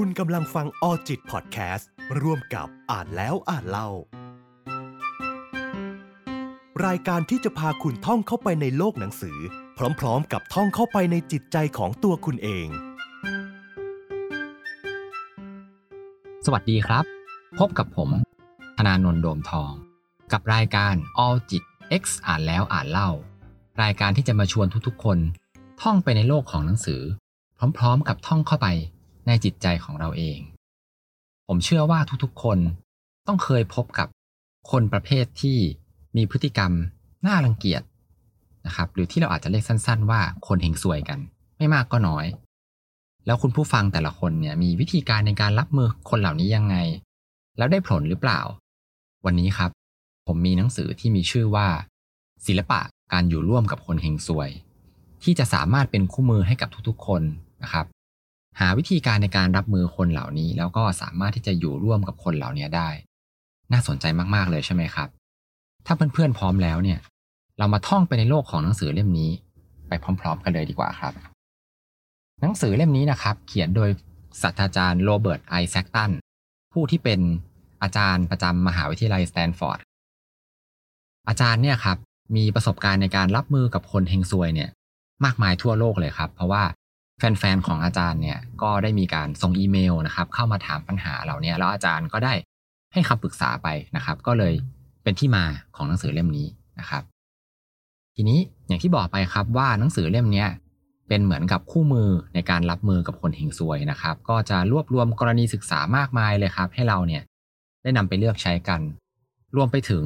คุณกำลังฟังออจิตพอดแคสต์ร่วมกับอ่านแล้วอ่านเล่า รายการที่จะพาคุณท่องเข้าไปในโลกหนังสือ พร้อมๆ กับท่องเข้าไปในจิตใจของตัวคุณเอง สวัสดีครับ พบกับผมธนานนท์โดมทอง กับรายการ All จิต X อ่านแล้วอ่านเล่า รายการที่จะมาชวนทุกๆ คน ท่องไปในโลกของหนังสือ พร้อมๆ กับท่องเข้าไป ในจิตใจของเราเอง ผมเชื่อว่าทุกๆ คนต้องเคยพบกับคนประเภทที่มีพฤติกรรมน่ารังเกียจนะครับ หรือที่เราอาจจะเรียกสั้น ๆ ว่าคนเฮงซวยกัน ไม่มากก็น้อย แล้วคุณผู้ฟังแต่ละคนเนี่ยมีวิธีการในการรับมือคนเหล่านี้ยังไง แล้วได้ผลหรือเปล่า วันนี้ครับ ผมมีหนังสือที่มีชื่อว่า ศิลปะการอยู่ร่วมกับคนเฮงซวย ที่จะสามารถเป็นคู่มือให้กับทุกๆ คนนะครับ หาวิธีการในการรับมือคนเหล่านี้ แล้วก็สามารถที่จะอยู่ร่วมกับคนเหล่านี้ได้ น่าสนใจมากๆเลยใช่ไหมครับ ถ้าเพื่อนๆพร้อมแล้วเนี่ย เรามาท่องไปในโลกของหนังสือเล่มนี้ ไปพร้อม ๆ กันเลยดีกว่าครับ หนังสือเล่มนี้นะครับ เขียนโดยศาสตราจารย์โรเบิร์ตไอแซคตันผู้ที่เป็นอาจารย์ประจำมหาวิทยาลัยสแตนฟอร์ดอาจารย์เนี่ยครับมีประสบการณ์ในการรับมือกับคนเฮงซวยเนี่ยมากมายทั่วโลกเลยครับ เพราะว่า แฟนๆของอาจารย์เนี่ยก็ได้มีการส่งอีเมลนะครับเข้ามาถามปัญหาเหล่านี้แล้วอาจารย์ก็ได้ให้คำปรึกษาไปนะครับ ก็เลยเป็นที่มาของหนังสือเล่มนี้นะครับ ทีนี้อย่างที่บอกไปครับว่าหนังสือเล่มนี้เป็นเหมือนกับคู่มือในการรับมือกับคนเฮงซวยนะครับ ก็จะรวบรวมกรณีศึกษามากมายเลยครับ ให้เราเนี่ยได้นำไปเลือกใช้กัน รวมไปถึง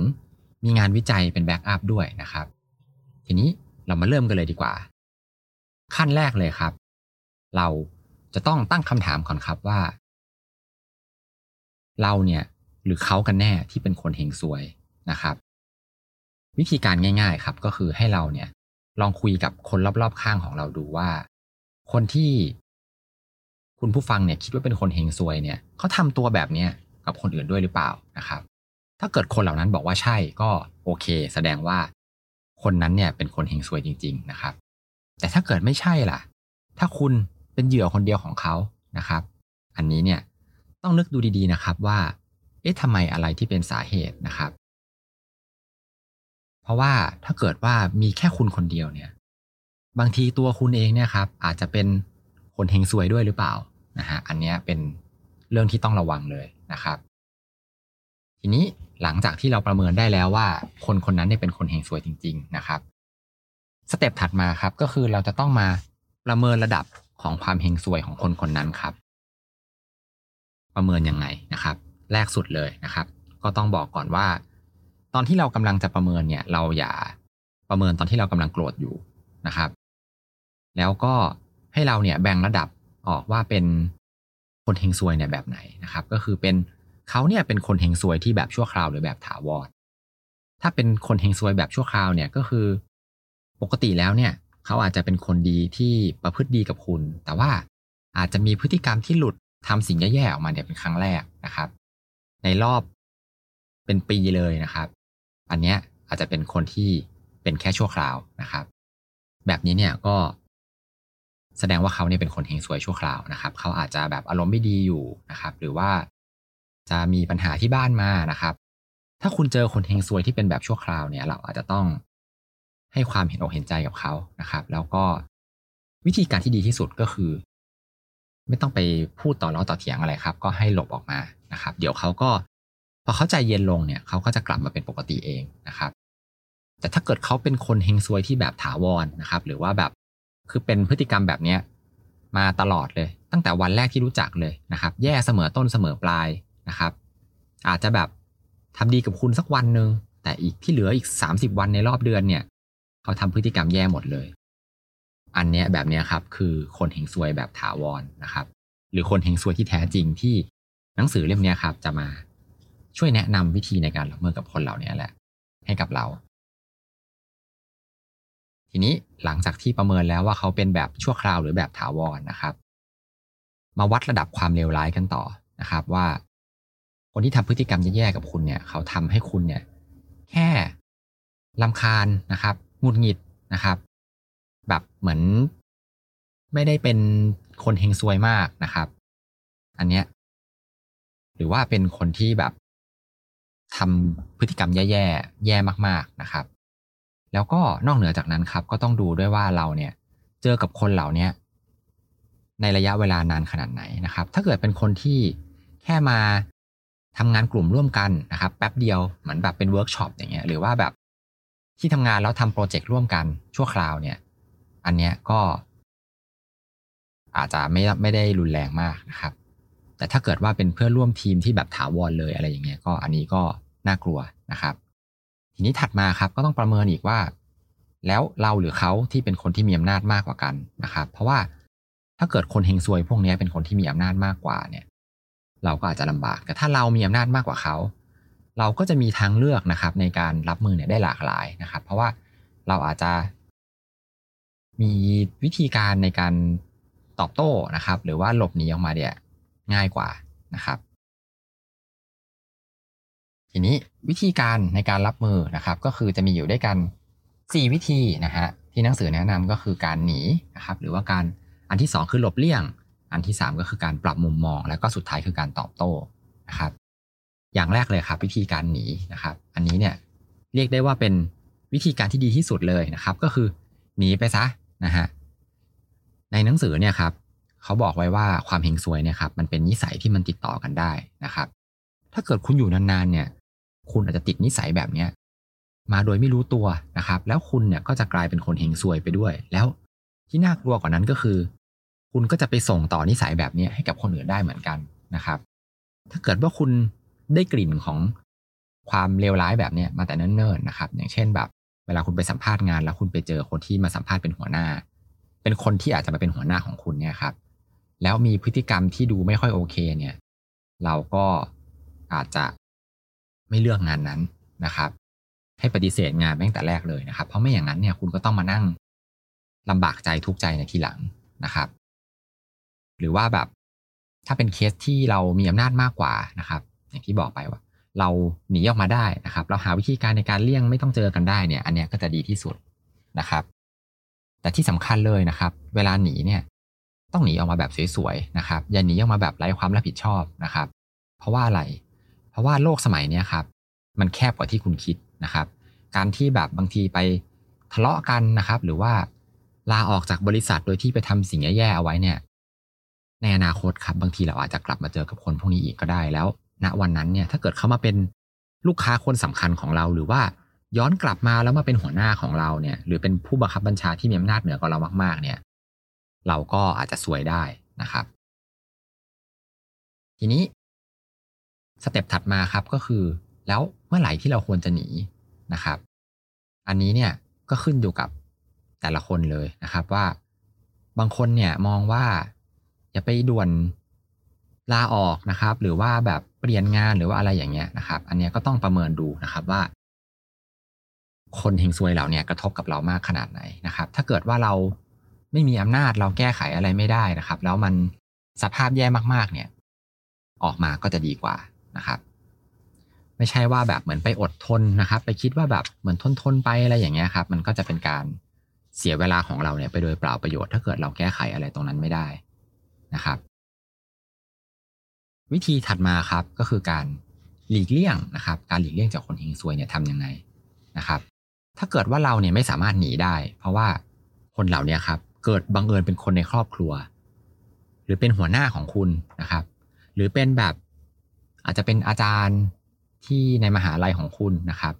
มีงานวิจัยเป็นแบ็กอัพด้วยนะครับ ทีนี้เรามาเริ่มกันเลยดีกว่า ขั้นแรกเลยครับ เราจะต้องตั้งคำถามก่อนครับว่า เราเนี่ยหรือเขากันแน่ที่เป็นคนเฮงซวยนะครับ วิธีการง่าย ๆครับก็คือให้เราเนี่ยลองคุยกับคนรอบๆข้างของเราดูว่า คนที่คุณผู้ฟังเนี่ยคิดว่าเป็นคนเฮงซวยเนี่ยเขาทำตัวแบบเนี้ยกับคนอื่นด้วยหรือเปล่านะครับ ถ้าเกิดคนเหล่านั้นบอกว่าใช่ก็โอเค แสดงว่าคนนั้นเนี่ยเป็นคนเฮงซวยจริง ๆ นะครับ แต่ถ้าเกิดไม่ใช่ล่ะ ถ้าคุณ เป็นเหยื่อคนเดียวของเขานะครับ อันนี้เนี่ยต้องนึกดูดีๆนะครับว่า เอ๊ะทำไมอะไรที่เป็นสาเหตุนะครับ เพราะว่าถ้าเกิดว่ามีแค่คุณคนเดียวเนี่ย บางทีตัวคุณเองเนี่ยครับ อาจจะเป็นคนเฮงซวยด้วยหรือเปล่านะฮะอันนี้เป็นเรื่องที่ต้องระวังเลยนะครับ ทีนี้หลังจากที่เราประเมินได้แล้วว่า คนคนนั้นเนี่ยเป็นคนเฮงซวยจริง ๆ นะครับสเต็ปถัดมาครับก็คือเราจะต้องมาประเมินระดับ ของความเฮงซวยของคนคนนั้นครับ ประเมินยังไงนะครับ แรกสุดเลยนะครับ ก็ต้องบอกก่อนว่า ตอนที่เรากำลังจะประเมินเนี่ย เราอย่าประเมินตอนที่เรากำลังโกรธอยู่นะครับ แล้วก็ให้เราเนี่ยแบ่งระดับออกว่าเป็นคนเฮงซวยเนี่ยแบบไหนนะครับ ก็คือเป็นเขาเนี่ยเป็นคนเฮงซวยที่แบบชั่วคราวหรือแบบถาวรถ้าเป็นคนเฮงซวยแบบชั่วคราวเนี่ยก็คือ ปกติแล้วเนี่ย เขาอาจจะเป็นคนดีที่ประพฤติดีกับคุณ แต่ว่าอาจจะมีพฤติกรรมที่หลุดทำสิ่งแย่ๆออกมาเนี่ยเป็นครั้งแรกนะครับ ในรอบเป็นปีเลยนะครับ อันเนี้ยอาจจะเป็นคนที่เป็นแค่ชั่วคราวนะครับ แบบนี้เนี่ยก็แสดงว่าเขาเนี่ยเป็นคนเฮงซวยชั่วคราวนะครับ เขาอาจจะแบบอารมณ์ไม่ดีอยู่นะครับ หรือว่าจะมีปัญหาที่บ้านมานะครับ ถ้าคุณเจอคนเฮงซวยที่เป็นแบบชั่วคราวเนี่ย เราอาจจะต้อง ให้ความเห็นอกเห็นใจกับเขานะครับ แล้วก็วิธีการที่ดีที่สุดก็คือ ไม่ต้องไปพูดต่อล้อต่อเถียงอะไรครับ ก็ให้หลบออกมานะครับ เดี๋ยวเขาก็พอเขาใจเย็นลงเนี่ยเขาก็จะกลับมาเป็นปกติเองนะครับ แต่ถ้าเกิดเขาเป็นคนเฮงซวยที่แบบถาวรนะครับ หรือว่าแบบคือเป็นพฤติกรรมแบบเนี้ยมาตลอดเลย ตั้งแต่วันแรกที่รู้จักเลยนะครับ แย่เสมอต้นเสมอปลายนะครับ อาจจะแบบทำดีกับคุณสักวันหนึ่งแต่อีกที่เหลืออีก 30 วันในรอบเดือนเนี่ย เขาทำพฤติกรรมแย่หมดเลย อันเนี้ยแบบเนี้ยครับ คือคนเฮงซวยแบบถาวรนะครับ หรือคนเฮงซวยที่แท้จริงที่หนังสือเล่มนี้ครับ จะมาช่วยแนะนำวิธีในการรับมือกับคนเหล่านี้แหละ ให้กับเรา ทีนี้หลังจากที่ประเมินแล้วว่าเขาเป็นแบบชั่วคราวหรือแบบถาวรนะครับ มาวัดระดับความเลวร้ายกันต่อนะครับว่า คนที่ทำพฤติกรรมแย่ๆกับคุณเนี่ย เขาทำให้คุณเนี่ย แค่ลำคาญนะครับ หงุดหงิดนะครับ แบบเหมือนไม่ได้เป็นคนเฮงซวยมากนะครับ อันเนี้ยหรือว่าเป็นคนที่แบบทำพฤติกรรมแย่ๆแย่มาก ๆนะครับ แล้วก็นอกเหนือจากนั้นครับ ก็ต้องดูด้วยว่าเราเนี่ย เจอกับคนเหล่านี้ในระยะเวลานานขนาดไหนนะครับ ถ้าเกิดเป็นคนที่แค่มาทำงานกลุ่มร่วมกันนะครับ แป๊บเดียวเหมือนแบบเป็นเวิร์กช็อปอย่างเงี้ยหรือว่าแบบ ที่ทำงานแล้วทำโปรเจกต์ร่วมกันชั่วคราวเนี่ย อันเนี้ยก็ อาจจะไม่ไม่ได้รุนแรงมากนะครับ แต่ถ้าเกิดว่าเป็นเพื่อนร่วมทีมที่แบบถาวรเลยอะไรอย่างเงี้ยก็อันนี้ก็น่ากลัวนะครับ ทีนี้ถัดมาครับก็ต้องประเมินอีกว่า แล้วเราหรือเขาที่เป็นคนที่มีอำนาจมากกว่ากันนะครับ เพราะว่าถ้าเกิดคนเฮงซวยพวกนี้เป็นคนที่มีอำนาจมากกว่าเนี่ย เราก็อาจจะลำบาก แต่ถ้าเรามีอำนาจมากกว่าเขา เราก็จะมีทางเลือกนะครับในการรับมือเนี่ยได้หลากหลายนะครับ เพราะว่าเราอาจจะ มีวิธีการในการตอบโต้นะครับ หรือว่าหลบหนีออกมาเนี่ยง่ายกว่านะครับ ทีนี้วิธีการในการรับมือนะครับ ก็คือจะมีอยู่ด้วยกัน 4 วิธีนะฮะที่หนังสือแนะนำก็คือการหนีนะครับ หรือว่าการอันที่ 2 คือหลบเลี่ยง อันที่ 3 ก็คือการปรับมุมมอง แล้วก็สุดท้ายคือการตอบโต้นะครับ อย่างแรกเลยครับ วิธีการหนีนะครับ อันนี้เนี่ยเรียกได้ว่าเป็นวิธีการที่ดีที่สุดเลยนะครับ ก็คือหนีไปซะนะฮะในหนังสือเนี่ยครับเขาบอกไว้ว่าความเฮงซวยเนี่ยครับมันเป็นนิสัยที่มันติดต่อกันได้นะครับ ถ้าเกิดคุณอยู่นานๆเนี่ย คุณอาจจะติดนิสัยแบบเนี้ยมาโดยไม่รู้ตัวนะครับ แล้วคุณเนี่ยก็จะกลายเป็นคนเฮงซวยไปด้วย แล้วที่น่ากลัวกว่านั้นก็คือ คุณก็จะไปส่งต่อนิสัยแบบนี้ให้กับคนอื่นได้เหมือนกันนะครับ ถ้าเกิดว่าคุณ ได้กลิ่นของความเลวร้ายแบบนี้มาแต่เนิ่นๆนะครับ อย่างเช่นแบบ เวลาคุณไปสัมภาษณ์งาน แล้วคุณไปเจอคนที่มาสัมภาษณ์เป็นหัวหน้า เป็นคนที่อาจจะมาเป็นหัวหน้าของคุณเนี่ยครับ แล้วมีพฤติกรรมที่ดูไม่ค่อยโอเคเนี่ย เราก็อาจจะไม่เลือกงานนั้นนะครับ ให้ปฏิเสธงานตั้งแต่แรกเลยนะครับ เพราะไม่อย่างนั้นเนี่ยคุณก็ต้องมานั่งลำบากใจทุกใจในทีหลังนะครับ หรือว่าแบบถ้าเป็นเคสที่เรามีอำนาจมากกว่านะครับ อย่างที่บอกไปว่า เราหนีออกมาได้นะครับ เราหาวิธีการในการเลี่ยงไม่ต้องเจอกันได้เนี่ย อันเนี้ยก็จะดีที่สุดนะครับ แต่ที่สำคัญเลยนะครับ เวลาหนีเนี่ย ต้องหนีออกมาแบบสวยๆนะครับ อย่าหนีออกมาแบบไร้ความรับผิดชอบนะครับ เพราะว่าอะไร เพราะว่าโลกสมัยนี้ครับ มันแคบกว่าที่คุณคิดนะครับ การที่แบบบางทีไปทะเลาะกันนะครับ หรือว่าลาออกจากบริษัทโดยที่ไปทำสิ่งแย่ๆเอาไว้เนี่ย ในอนาคตครับบางทีเราอาจจะกลับมาเจอกับคนพวกนี้อีกก็ได้แล้ว ณวันนั้นเนี่ยถ้าเกิดเขามาเป็นลูกค้าคนสำคัญของเราหรือว่าย้อนกลับมาแล้วมาเป็นหัวหน้าของเราเนี่ย หรือเป็นผู้บังคับบัญชาที่มีอำนาจเหนือกว่าเรามาก ๆ เนี่ย เราก็อาจจะสวยได้นะครับ ทีนี้สเต็ปถัดมาครับก็คือ แล้วเมื่อไหร่ที่เราควรจะหนีนะครับ อันนี้เนี่ยก็ขึ้นอยู่กับแต่ละคนเลยนะครับว่าบางคนเนี่ยมองว่าอย่าไปด่วนลาออกนะครับ หรือว่าแบบ เปลี่ยนงานหรือว่าอะไรอย่างเงี้ยนะครับ อันนี้ก็ต้องประเมินดูนะครับว่า คนเฮงซวยเหล่านี้กระทบกับเรามากขนาดไหนนะครับ ถ้าเกิดว่าเราไม่มีอำนาจเราแก้ไขอะไรไม่ได้นะครับ แล้วมันสภาพแย่มากๆ เนี่ย ออกมาก็จะดีกว่านะครับ ไม่ใช่ว่าแบบเหมือนไปอดทนนะครับ ไปคิดว่าแบบเหมือนทนทนไปอะไรอย่างเงี้ยครับ มันก็จะเป็นการเสียเวลาของเราเนี่ยไปโดยเปล่าประโยชน์ ถ้าเกิดเราแก้ไขอะไรตรงนั้นไม่ได้นะครับ วิธีถัดมาครับก็คือการหลีกเลี่ยงนะครับ การหลีกเลี่ยงจากคนเฮงซวยเนี่ยทำยังไงนะครับ ถ้าเกิดว่าเราเนี่ยไม่สามารถหนีได้ เพราะว่าคนเหล่านี้ครับ เกิดบังเอิญเป็นคนในครอบครัว หรือเป็นหัวหน้าของคุณนะครับ หรือเป็นแบบอาจจะเป็นอาจารย์ที่ในมหาลัยของคุณนะครับ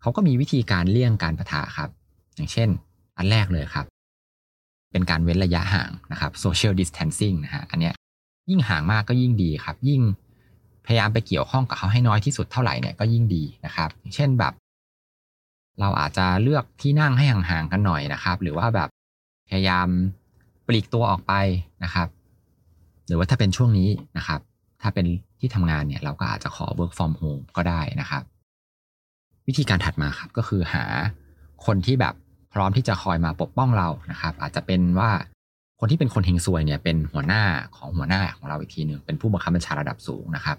เขาก็มีวิธีการเลี่ยงการปะทะครับ อย่างเช่น อันแรกเลยครับ เป็นการเว้นระยะห่างนะครับ social distancing นะฮะอันเนี้ย ยิ่งห่างมากก็ยิ่งดีครับ ยิ่งพยายามไปเกี่ยวข้องกับเขาให้น้อยที่สุดเท่าไหร่เนี่ยก็ยิ่งดีนะครับ เช่นแบบ เราอาจจะเลือกที่นั่งให้ห่างๆกันหน่อยนะครับ หรือว่าแบบพยายามปลีกตัวออกไปนะครับ หรือว่าถ้าเป็นช่วงนี้นะครับ ถ้าเป็นที่ทำงานเนี่ยเราก็อาจจะขอ work from home ก็ได้นะครับ วิธีการถัดมาครับก็คือหาคนที่แบบพร้อมที่จะคอยมาปกป้องเรานะครับ อาจจะเป็นว่า คนที่เป็นคนเฮงซวยเนี่ยเป็นหัวหน้าของหัวหน้าของเราอีกทีหนึ่งเป็นผู้บังคับบัญชาระดับสูงนะครับ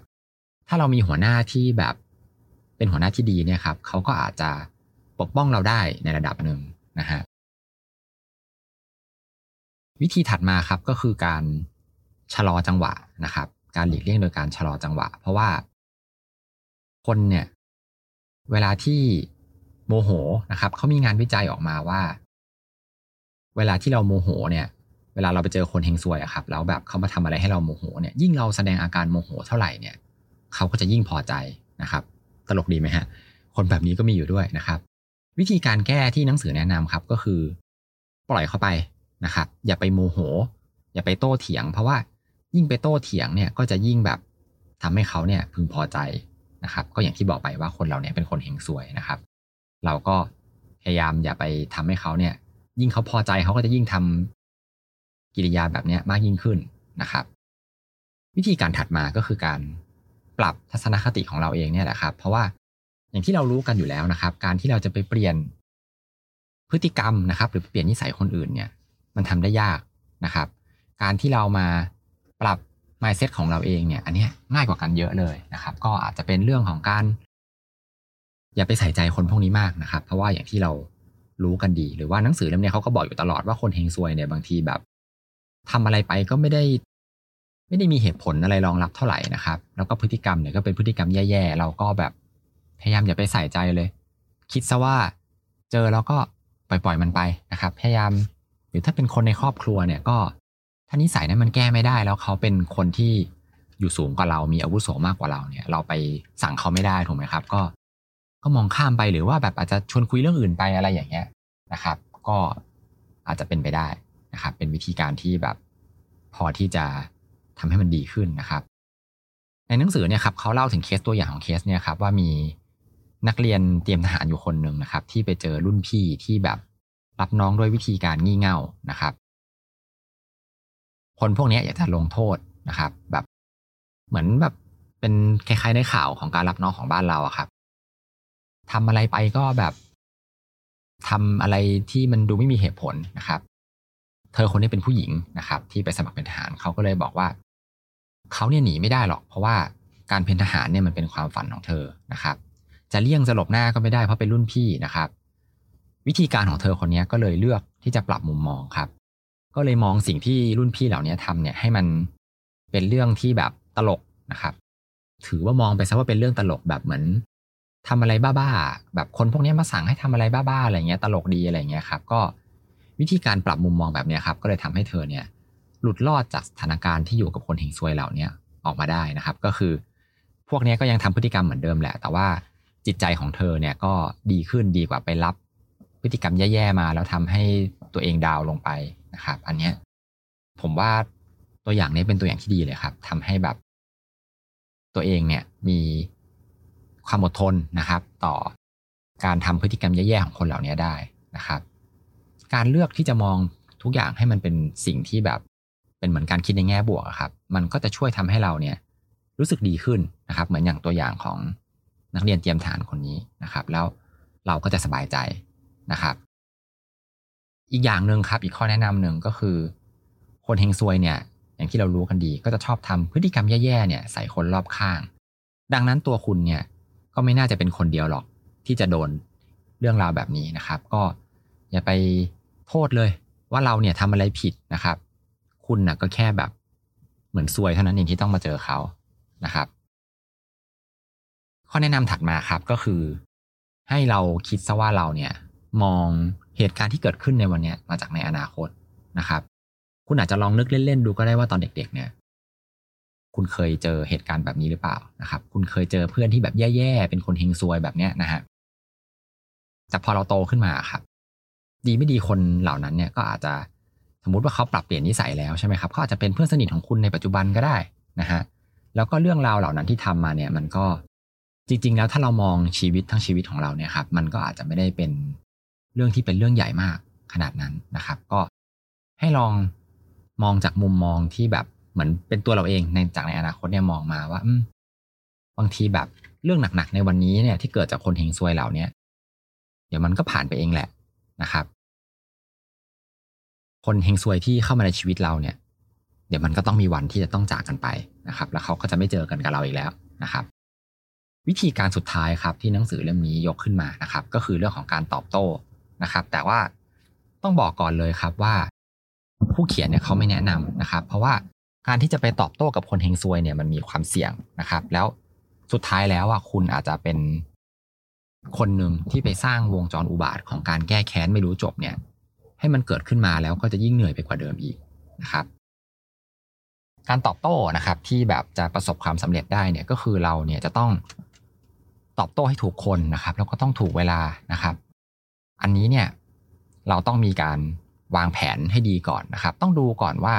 ถ้าเรามีหัวหน้าที่แบบเป็นหัวหน้าที่ดีเนี่ยครับเขาก็อาจจะปกป้องเราได้ในระดับหนึ่งนะฮะวิธีถัดมาครับก็คือการชะลอจังหวะนะครับ การหลีกเลี่ยงโดยการชะลอจังหวะ เพราะว่า คนเนี่ย เวลาที่โมโหนะครับเขามีงานวิจัยออกมาว่า เวลาที่เราโมโหเนี่ย วลาเราไปเจอคนเฮงซวยอะครับแล้วแบบเขามาทำอะไรให้เราโมโหเนี่ยยิ่งเราแสดงอาการโมโหเท่าไหร่เนี่ยเขาก็จะยิ่งพอใจนะครับ ตลกดีไหมฮะ คนแบบนี้ก็มีอยู่ด้วยนะครับ วิธีการแก้ที่หนังสือแนะนำครับก็คือ ปล่อยเขาไปนะครับ อย่าไปโมโห อย่าไปโต้เถียง เพราะว่ายิ่งไปโต้เถียงเนี่ยก็จะยิ่งแบบทำให้เขาเนี่ยพึงพอใจนะครับ ก็อย่างที่บอกไปว่าคนเราเนี่ยเป็นคนเฮงซวยนะครับ เราก็พยายามอย่าไปทำให้เขาเนี่ย ยิ่งเขาพอใจเขาก็จะยิ่งทำ กิริยาแบบนี้มากยิ่งขึ้นนะครับ วิธีการถัดมาก็คือการปรับทัศนคติของเราเองเนี่ยแหละครับ เพราะว่าอย่างที่เรารู้กันอยู่แล้วนะครับ การที่เราจะไปเปลี่ยนพฤติกรรมนะครับ หรือเปลี่ยนนิสัยคนอื่นเนี่ย มันทำได้ยากนะครับ การที่เรามาปรับ mindset ของเราเองเนี่ย อันนี้ง่ายกว่ากันเยอะเลยนะครับ ก็อาจจะเป็นเรื่องของการ อย่าไปใส่ใจคนพวกนี้มากนะครับ เพราะว่าอย่างที่เรารู้กันดี หรือว่าหนังสือเล่มนี้เขาก็บอกอยู่ตลอดว่าคนเฮงซวยเนี่ยบางทีแบบ ทำอะไรไปก็ไม่ได้ ไม่ได้มีเหตุผลอะไรรองรับเท่าไหร่นะครับ แล้วก็พฤติกรรมเนี่ยก็เป็นพฤติกรรมแย่ๆเราก็แบบพยายามอย่าไปใส่ใจเลย คิดซะว่าเจอแล้วก็ปล่อยๆมันไปนะครับ พยายามหรือถ้าเป็นคนในครอบครัวเนี่ยก็ถ้านิสัยนั้นมันแก้ไม่ได้ แล้วเขาเป็นคนที่อยู่สูงกว่าเรามีอาวุโสมากกว่าเราเนี่ย เราไปสั่งเขาไม่ได้ถูกไหมครับ ก็ ก็มองข้ามไปหรือว่าแบบอาจจะชวนคุยเรื่องอื่นไปอะไรอย่างเงี้ยนะครับ ก็อาจจะเป็นไปได้ นะครับเป็นวิธีการที่แบบพอที่จะทำให้มันดีขึ้นนะครับ ในหนังสือเนี่ยครับเขาเล่าถึงเคสตัวอย่างของเคสเนี่ยครับว่ามีนักเรียนเตรียมทหารอยู่คนหนึ่งนะครับ ที่ไปเจอรุ่นพี่ที่แบบรับน้องด้วยวิธีการงี่เง่านะครับ คนพวกนี้อยากจะลงโทษนะครับ แบบเหมือนแบบเป็นคล้ายๆในข่าวของการรับน้องของบ้านเราอะครับทำอะไรไปก็แบบทำอะไรที่มันดูไม่มีเหตุผลนะครับ เธอคนนี้เป็นผู้หญิงนะครับที่ไปสมัครเป็นทหารเขาก็เลยบอกว่าเขาเนี่ยหนีไม่ได้หรอก เพราะว่าการเป็นทหารเนี่ยมันเป็นความฝันของเธอนะครับ จะเลี่ยงจะหลบหน้าก็ไม่ได้เพราะเป็นรุ่นพี่นะครับ วิธีการของเธอคนนี้ก็เลยเลือกที่จะปรับมุมมองครับ ก็เลยมองสิ่งที่รุ่นพี่เหล่านี้ทำเนี่ยให้มันเป็นเรื่องที่แบบตลกนะครับ ถือว่ามองไปซะว่าเป็นเรื่องตลกแบบเหมือนทำอะไรบ้าๆแบบคนพวกนี้มาสั่งให้ทำอะไรบ้าๆอะไรเงี้ยตลกดีอะไรเงี้ยครับ ก็ วิธีการปรับมุมมองแบบนี้ครับก็เลยทำให้เธอเนี่ยหลุดรอดจากสถานการณ์ที่อยู่กับคนเฮงซวยเหล่านี้ออกมาได้นะครับ ก็คือ พวกนี้ก็ยังทำพฤติกรรมเหมือนเดิมแหละ แต่ว่าจิตใจของเธอเนี่ยก็ดีขึ้นดีกว่าไปรับพฤติกรรมแย่ๆมา แล้วทำให้ตัวเองดาวลงไปนะครับ อันเนี้ยผมว่าตัวอย่างนี้เป็นตัวอย่างที่ดีเลยครับทำให้แบบ ตัวเองเนี่ยมีความอดทนนะครับ ต่อการทำพฤติกรรมแย่ๆของคนเหล่านี้ได้นะครับ การเลือกที่จะมองทุกอย่างให้มันเป็นสิ่งที่แบบเป็นเหมือนการคิดในแง่บวกครับ มันก็จะช่วยทำให้เราเนี่ยรู้สึกดีขึ้นนะครับ เหมือนอย่างตัวอย่างของนักเรียนเตรียมฐานคนนี้นะครับ แล้วเราก็จะสบายใจนะครับ อีกอย่างหนึ่งครับ อีกข้อแนะนำหนึ่งก็คือ คนเฮงซวยเนี่ย อย่างที่เรารู้กันดี ก็จะชอบทำพฤติกรรมแย่ๆเนี่ย ใส่คนรอบข้าง ดังนั้นตัวคุณเนี่ยก็ไม่น่าจะเป็นคนเดียวหรอกที่จะโดนเรื่องราวแบบนี้นะครับ ก็อย่าไป โทษเลย ว่าเราเนี่ยทำอะไรผิดนะครับ คุณนะก็แค่แบบเหมือนซวยเท่านั้นเองที่ต้องมาเจอเขานะครับ ข้อแนะนำถัดมาครับก็คือ ให้เราคิดซะว่าเราเนี่ย มองเหตุการณ์ที่เกิดขึ้นในวันนี้มาจากในอนาคตนะครับ คุณอาจจะลองนึกเล่นๆดูก็ได้ว่าตอนเด็ก ๆ เนี่ย คุณเคยเจอเหตุการณ์แบบนี้หรือเปล่านะครับ คุณเคยเจอเพื่อนที่แบบแย่ๆเป็นคนเฮงซวยแบบเนี้ยนะฮะแต่พอเราโตขึ้นมาครับ ดีไม่ดีคนเหล่านั้นเนี่ยก็อาจจะสมมติว่าเขาปรับเปลี่ยนนิสัยแล้วใช่ไหมครับเขาอาจจะเป็นเพื่อนสนิทของคุณในปัจจุบันก็ได้นะฮะแล้วก็เรื่องราวเหล่านั้นที่ทำมาเนี่ยมันก็จริง ๆ แล้วถ้าเรามองชีวิตทั้งชีวิตของเราเนี่ยครับมันก็อาจจะไม่ได้เป็นเรื่องที่เป็นเรื่องใหญ่มากขนาดนั้นนะครับ ก็ให้ลองมองจากมุมมองที่แบบเหมือนเป็นตัวเราเองในจากในอนาคตเนี่ยมองมาว่าบางทีแบบเรื่องหนักๆในวันนี้เนี่ยที่เกิดจากคนเฮงซวยเหล่านี้เดี๋ยวมันก็ผ่านไปเองแหละ นะครับ คนเฮงซวยที่เข้ามาในชีวิตเราเนี่ย เดี๋ยวมันก็ต้องมีวันที่จะต้องจากกันไปนะครับ แล้วเขาก็จะไม่เจอกันกับเราอีกแล้วนะครับ วิธีการสุดท้ายครับที่หนังสือเล่มนี้ยกขึ้นมานะครับ ก็คือเรื่องของการตอบโต้นะครับ แต่ว่าต้องบอกก่อนเลยครับว่า ผู้เขียนเนี่ยเขาไม่แนะนำนะครับ เพราะว่าการที่จะไปตอบโต้กับคนเฮงซวยเนี่ยมันมีความเสี่ยงนะครับ แล้วสุดท้ายแล้วอะคุณอาจจะเป็น คนหนึ่งที่ไปสร้างวงจรอุบาทของการแก้แค้นไม่รู้จบเนี่ย ให้มันเกิดขึ้นมาแล้วก็จะยิ่งเหนื่อยไปกว่าเดิมอีกนะครับ การตอบโต้นะครับ ที่แบบจะประสบความสำเร็จได้เนี่ยก็คือเราเนี่ยจะต้องตอบโต้ให้ถูกคนนะครับ แล้วก็ต้องถูกเวลานะครับ อันนี้เนี่ยเราต้องมีการวางแผนให้ดีก่อนนะครับ ต้องดูก่อนว่า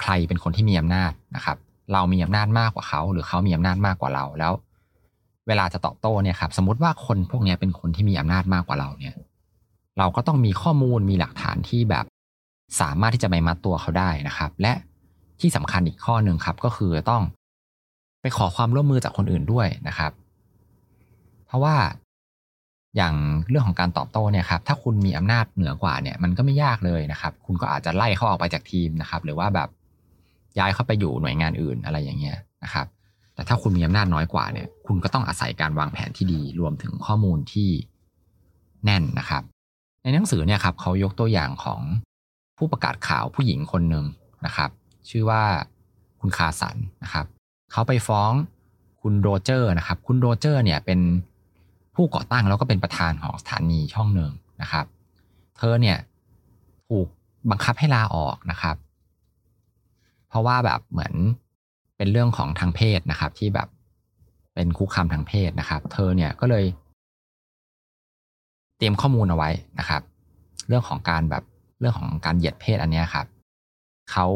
ใครเป็นคนที่มีอำนาจนะครับ เรามีอำนาจมากกว่าเขา หรือเขามีอำนาจมากกว่าเราแล้ว เวลาจะตอบโต้เนี่ยครับสมมติว่าคนพวกนี้เป็นคนที่มีอำนาจมากกว่าเราเนี่ย เราก็ต้องมีข้อมูลมีหลักฐานที่แบบ สามารถที่จะไปมัดตัวเขาได้นะครับ และที่สำคัญอีกข้อหนึ่งครับ ก็คือต้องไปขอความร่วมมือจากคนอื่นด้วยนะครับ เพราะว่าอย่างเรื่องของการตอบโต้เนี่ยครับถ้าคุณมีอำนาจเหนือกว่าเนี่ย มันก็ไม่ยากเลยนะครับ คุณก็อาจจะไล่เขาออกไปจากทีมนะครับ หรือว่าแบบย้ายเข้าไปอยู่หน่วยงานอื่นอะไรอย่างเงี้ยนะครับ แต่ถ้าคุณมีอำนาจน้อยกว่าเนี่ย คุณก็ต้องอาศัยการวางแผนที่ดี รวมถึงข้อมูลที่แน่นนะครับ ในหนังสือเนี่ยครับเขายกตัวอย่างของผู้ประกาศข่าวผู้หญิงคนหนึ่งนะครับ ชื่อว่าคุณคาสันนะครับ เขาไปฟ้องคุณโรเจอร์นะครับ คุณโรเจอร์เนี่ยเป็นผู้ก่อตั้งแล้วก็เป็นประธานของสถานีช่องหนึ่งนะครับ เธอเนี่ยถูกบังคับให้ลาออกนะครับ เพราะว่าแบบเหมือน เป็นเรื่องของทางเพศนะครับ ที่แบบเป็นคุกคามทางเพศนะครับ เธอเนี่ยก็เลย เตรียมข้อมูลเอาไว้นะครับ เรื่องของการแบบเรื่องของการเหยียดเพศอันนี้ครับเขา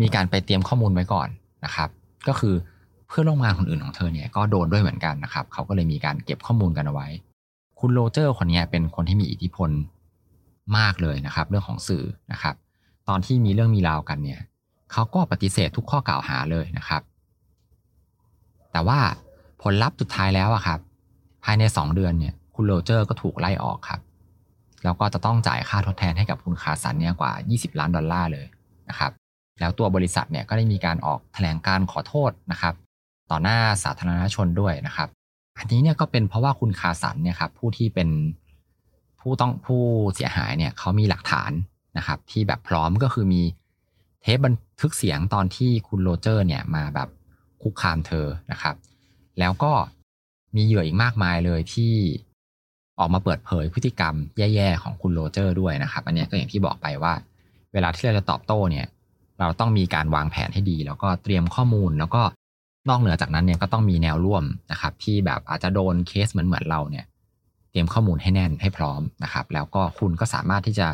มีการไปเตรียมข้อมูลไว้ก่อนนะครับ ก็คือเพื่อนร่วมงานคนอื่นของเธอเนี่ยก็โดนด้วยเหมือนกันนะครับเขาก็เลยมีการเก็บข้อมูลกันเอาไว้ คุณโรเจอร์คนนี้เป็นคนที่มีอิทธิพลมากเลยนะครับ เรื่องของสื่อนะครับ ตอนที่มีเรื่องมีราวกันเนี่ยเขาก็ปฏิเสธทุกข้อกล่าวหาเลยนะครับ แต่ว่าผลลัพธ์สุดท้ายแล้วอะครับ ภายในสองเดือนเนี่ยคุณโรเจอร์ก็ถูกไล่ออกครับ แล้วก็จะต้องจ่ายค่าทดแทนให้กับคุณคาสันเนี่ยกว่า 20 ล้านดอลลาร์เลยนะครับ แล้วตัวบริษัทเนี่ยก็ได้มีการออกแถลงการขอโทษนะครับ ต่อหน้าสาธารณชนด้วยนะครับ อันนี้เนี่ยก็เป็นเพราะว่าคุณคาสันเนี่ยครับผู้ที่เป็นผู้ต้องผู้เสียหายเนี่ยเขามีหลักฐานนะครับที่แบบพร้อมก็คือมีเทปบันทึกเสียงตอนที่คุณโรเจอร์เนี่ยมาแบบ คุกคามเธอนะครับ แล้วก็มีเหยื่ออีกมากมายเลยที่ออกมาเปิดเผยพฤติกรรมแย่ๆของคุณโรเจอร์ด้วยนะครับ อันนี้ก็อย่างที่บอกไปว่า เวลาที่เราจะตอบโต้เนี่ย เราต้องมีการวางแผนให้ดี แล้วก็เตรียมข้อมูลแล้วก็นอกเหนือจากนั้นเนี่ยก็ต้องมีแนวร่วมนะครับ ที่แบบอาจจะโดนเคสเหมือนเหมือนเราเนี่ย เตรียมข้อมูลให้แน่นให้พร้อมนะครับ แล้วก็คุณก็สามารถที่จะ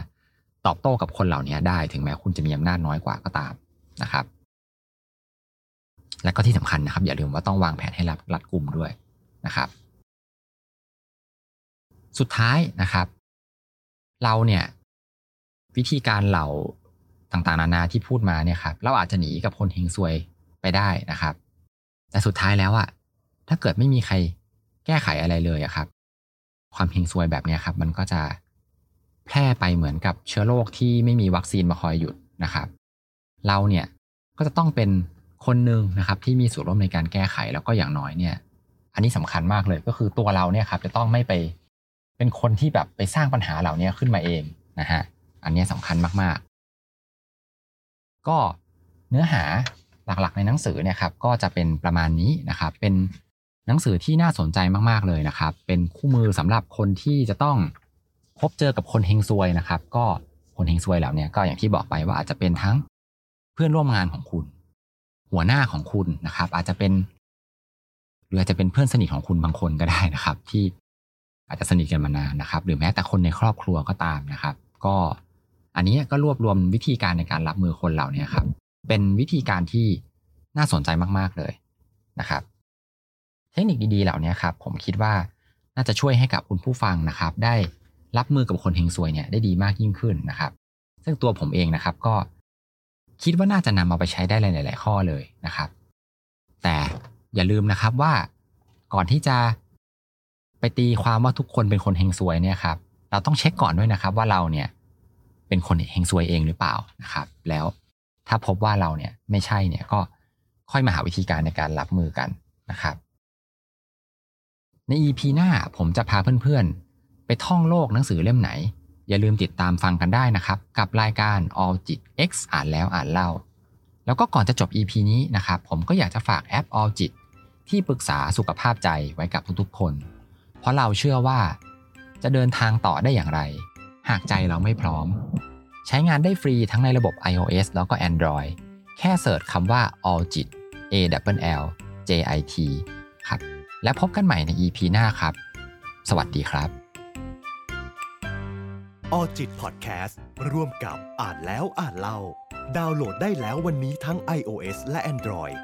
ตอบโต้กับคนเหล่านี้ได้ ถึงแม้คุณจะมีอำนาจน้อยกว่าก็ตามนะครับ และก็ที่สำคัญนะครับ อย่าลืมว่าต้องวางแผนให้รัดรัดกลุ่มด้วยนะครับ สุดท้ายนะครับ เราเนี่ยวิธีการเหล่าต่างๆ นานาที่พูดมาเนี่ยครับเราอาจจะหนีกับคนเฮงซวยไปได้นะครับ แต่สุดท้ายแล้วอะถ้าเกิดไม่มีใครแก้ไขอะไรเลยอะครับ ความเฮงซวยแบบนี้ครับ มันก็จะแพร่ไปเหมือนกับเชื้อโรคที่ไม่มีวัคซีนมาคอยหยุดนะครับ เราเนี่ยก็จะต้องเป็น คนหนึ่งนะครับที่มีส่วนร่วมในการแก้ไขแล้วก็อย่างน้อยเนี่ย อันนี้สำคัญมากเลยก็คือตัวเราเนี่ยครับจะต้องไม่ไปเป็นคนที่แบบไปสร้างปัญหาเหล่านี้ขึ้นมาเองนะฮะอันนี้สำคัญมากๆ ก็เนื้อหาหลักๆ ในหนังสือเนี่ยครับก็จะเป็นประมาณนี้นะครับ เป็นหนังสือที่น่าสนใจมากๆเลยนะครับ เป็นคู่มือสำหรับคนที่จะต้องพบเจอกับคนเฮงซวยนะครับ ก็คนเฮงซวยเหล่านี้ก็อย่างที่บอกไปว่าอาจจะเป็นทั้งเพื่อนร่วมงานของคุณ หัวหน้าของคุณนะครับ อาจจะเป็นหรืออาจจะเป็นเพื่อนสนิทของคุณบางคนก็ได้นะครับ ที่อาจจะสนิทกันมานานนะครับ หรือแม้แต่คนในครอบครัวก็ตามนะครับ ก็อันนี้ก็รวบรวมวิธีการในการรับมือคนเหล่านี้ครับ เป็นวิธีการที่น่าสนใจมาก ๆเลยนะครับ เทคนิคดีๆเหล่านี้ครับ ผมคิดว่าน่าจะช่วยให้กับคุณผู้ฟังนะครับ ได้รับมือกับคนเฮงซวยเนี่ยได้ดีมากยิ่งขึ้นนะครับ ซึ่งตัวผมเองนะครับ ก็ คิดว่าน่าจะนำเอาไปใช้ได้หลาย ๆ ข้อเลยนะครับ แต่อย่าลืมนะครับว่าก่อนที่จะไปตีความว่าทุกคนเป็นคนเฮงซวยเนี่ยครับ เราต้องเช็คก่อนด้วยนะครับ ว่าเราเนี่ยเป็นคนเฮงซวยเองหรือเปล่านะครับ แล้วถ้าพบว่าเราเนี่ยไม่ใช่เนี่ยก็ค่อยมาหาวิธีการในการรับมือกันนะครับ ใน EP หน้าผมจะพาเพื่อน ๆ ไปท่องโลกหนังสือเล่มไหน อย่าลืมติดตามฟังกันได้นะครับ กับรายการ All จิต X อ่านแล้วอ่านเล่า แล้วก็ก่อนจะจบ EP นี้นะครับ ผมก็อยากจะฝากแอป All จิตที่ปรึกษาสุขภาพใจไว้กับทุกๆคน เพราะเราเชื่อว่า จะเดินทางต่อได้อย่างไร หากใจเราไม่พร้อม ใช้งานได้ฟรีทั้งในระบบ iOS แล้วก็ Android แค่เสิร์ชคำว่า All จิต A W L J I T ครับ และพบกันใหม่ใน EP หน้าครับ สวัสดีครับ ออจิตพอดแคสต์ร่วมกับอ่านแล้วอ่านเล่า ดาวน์โหลดได้แล้ววันนี้ทั้ง iOS และ Android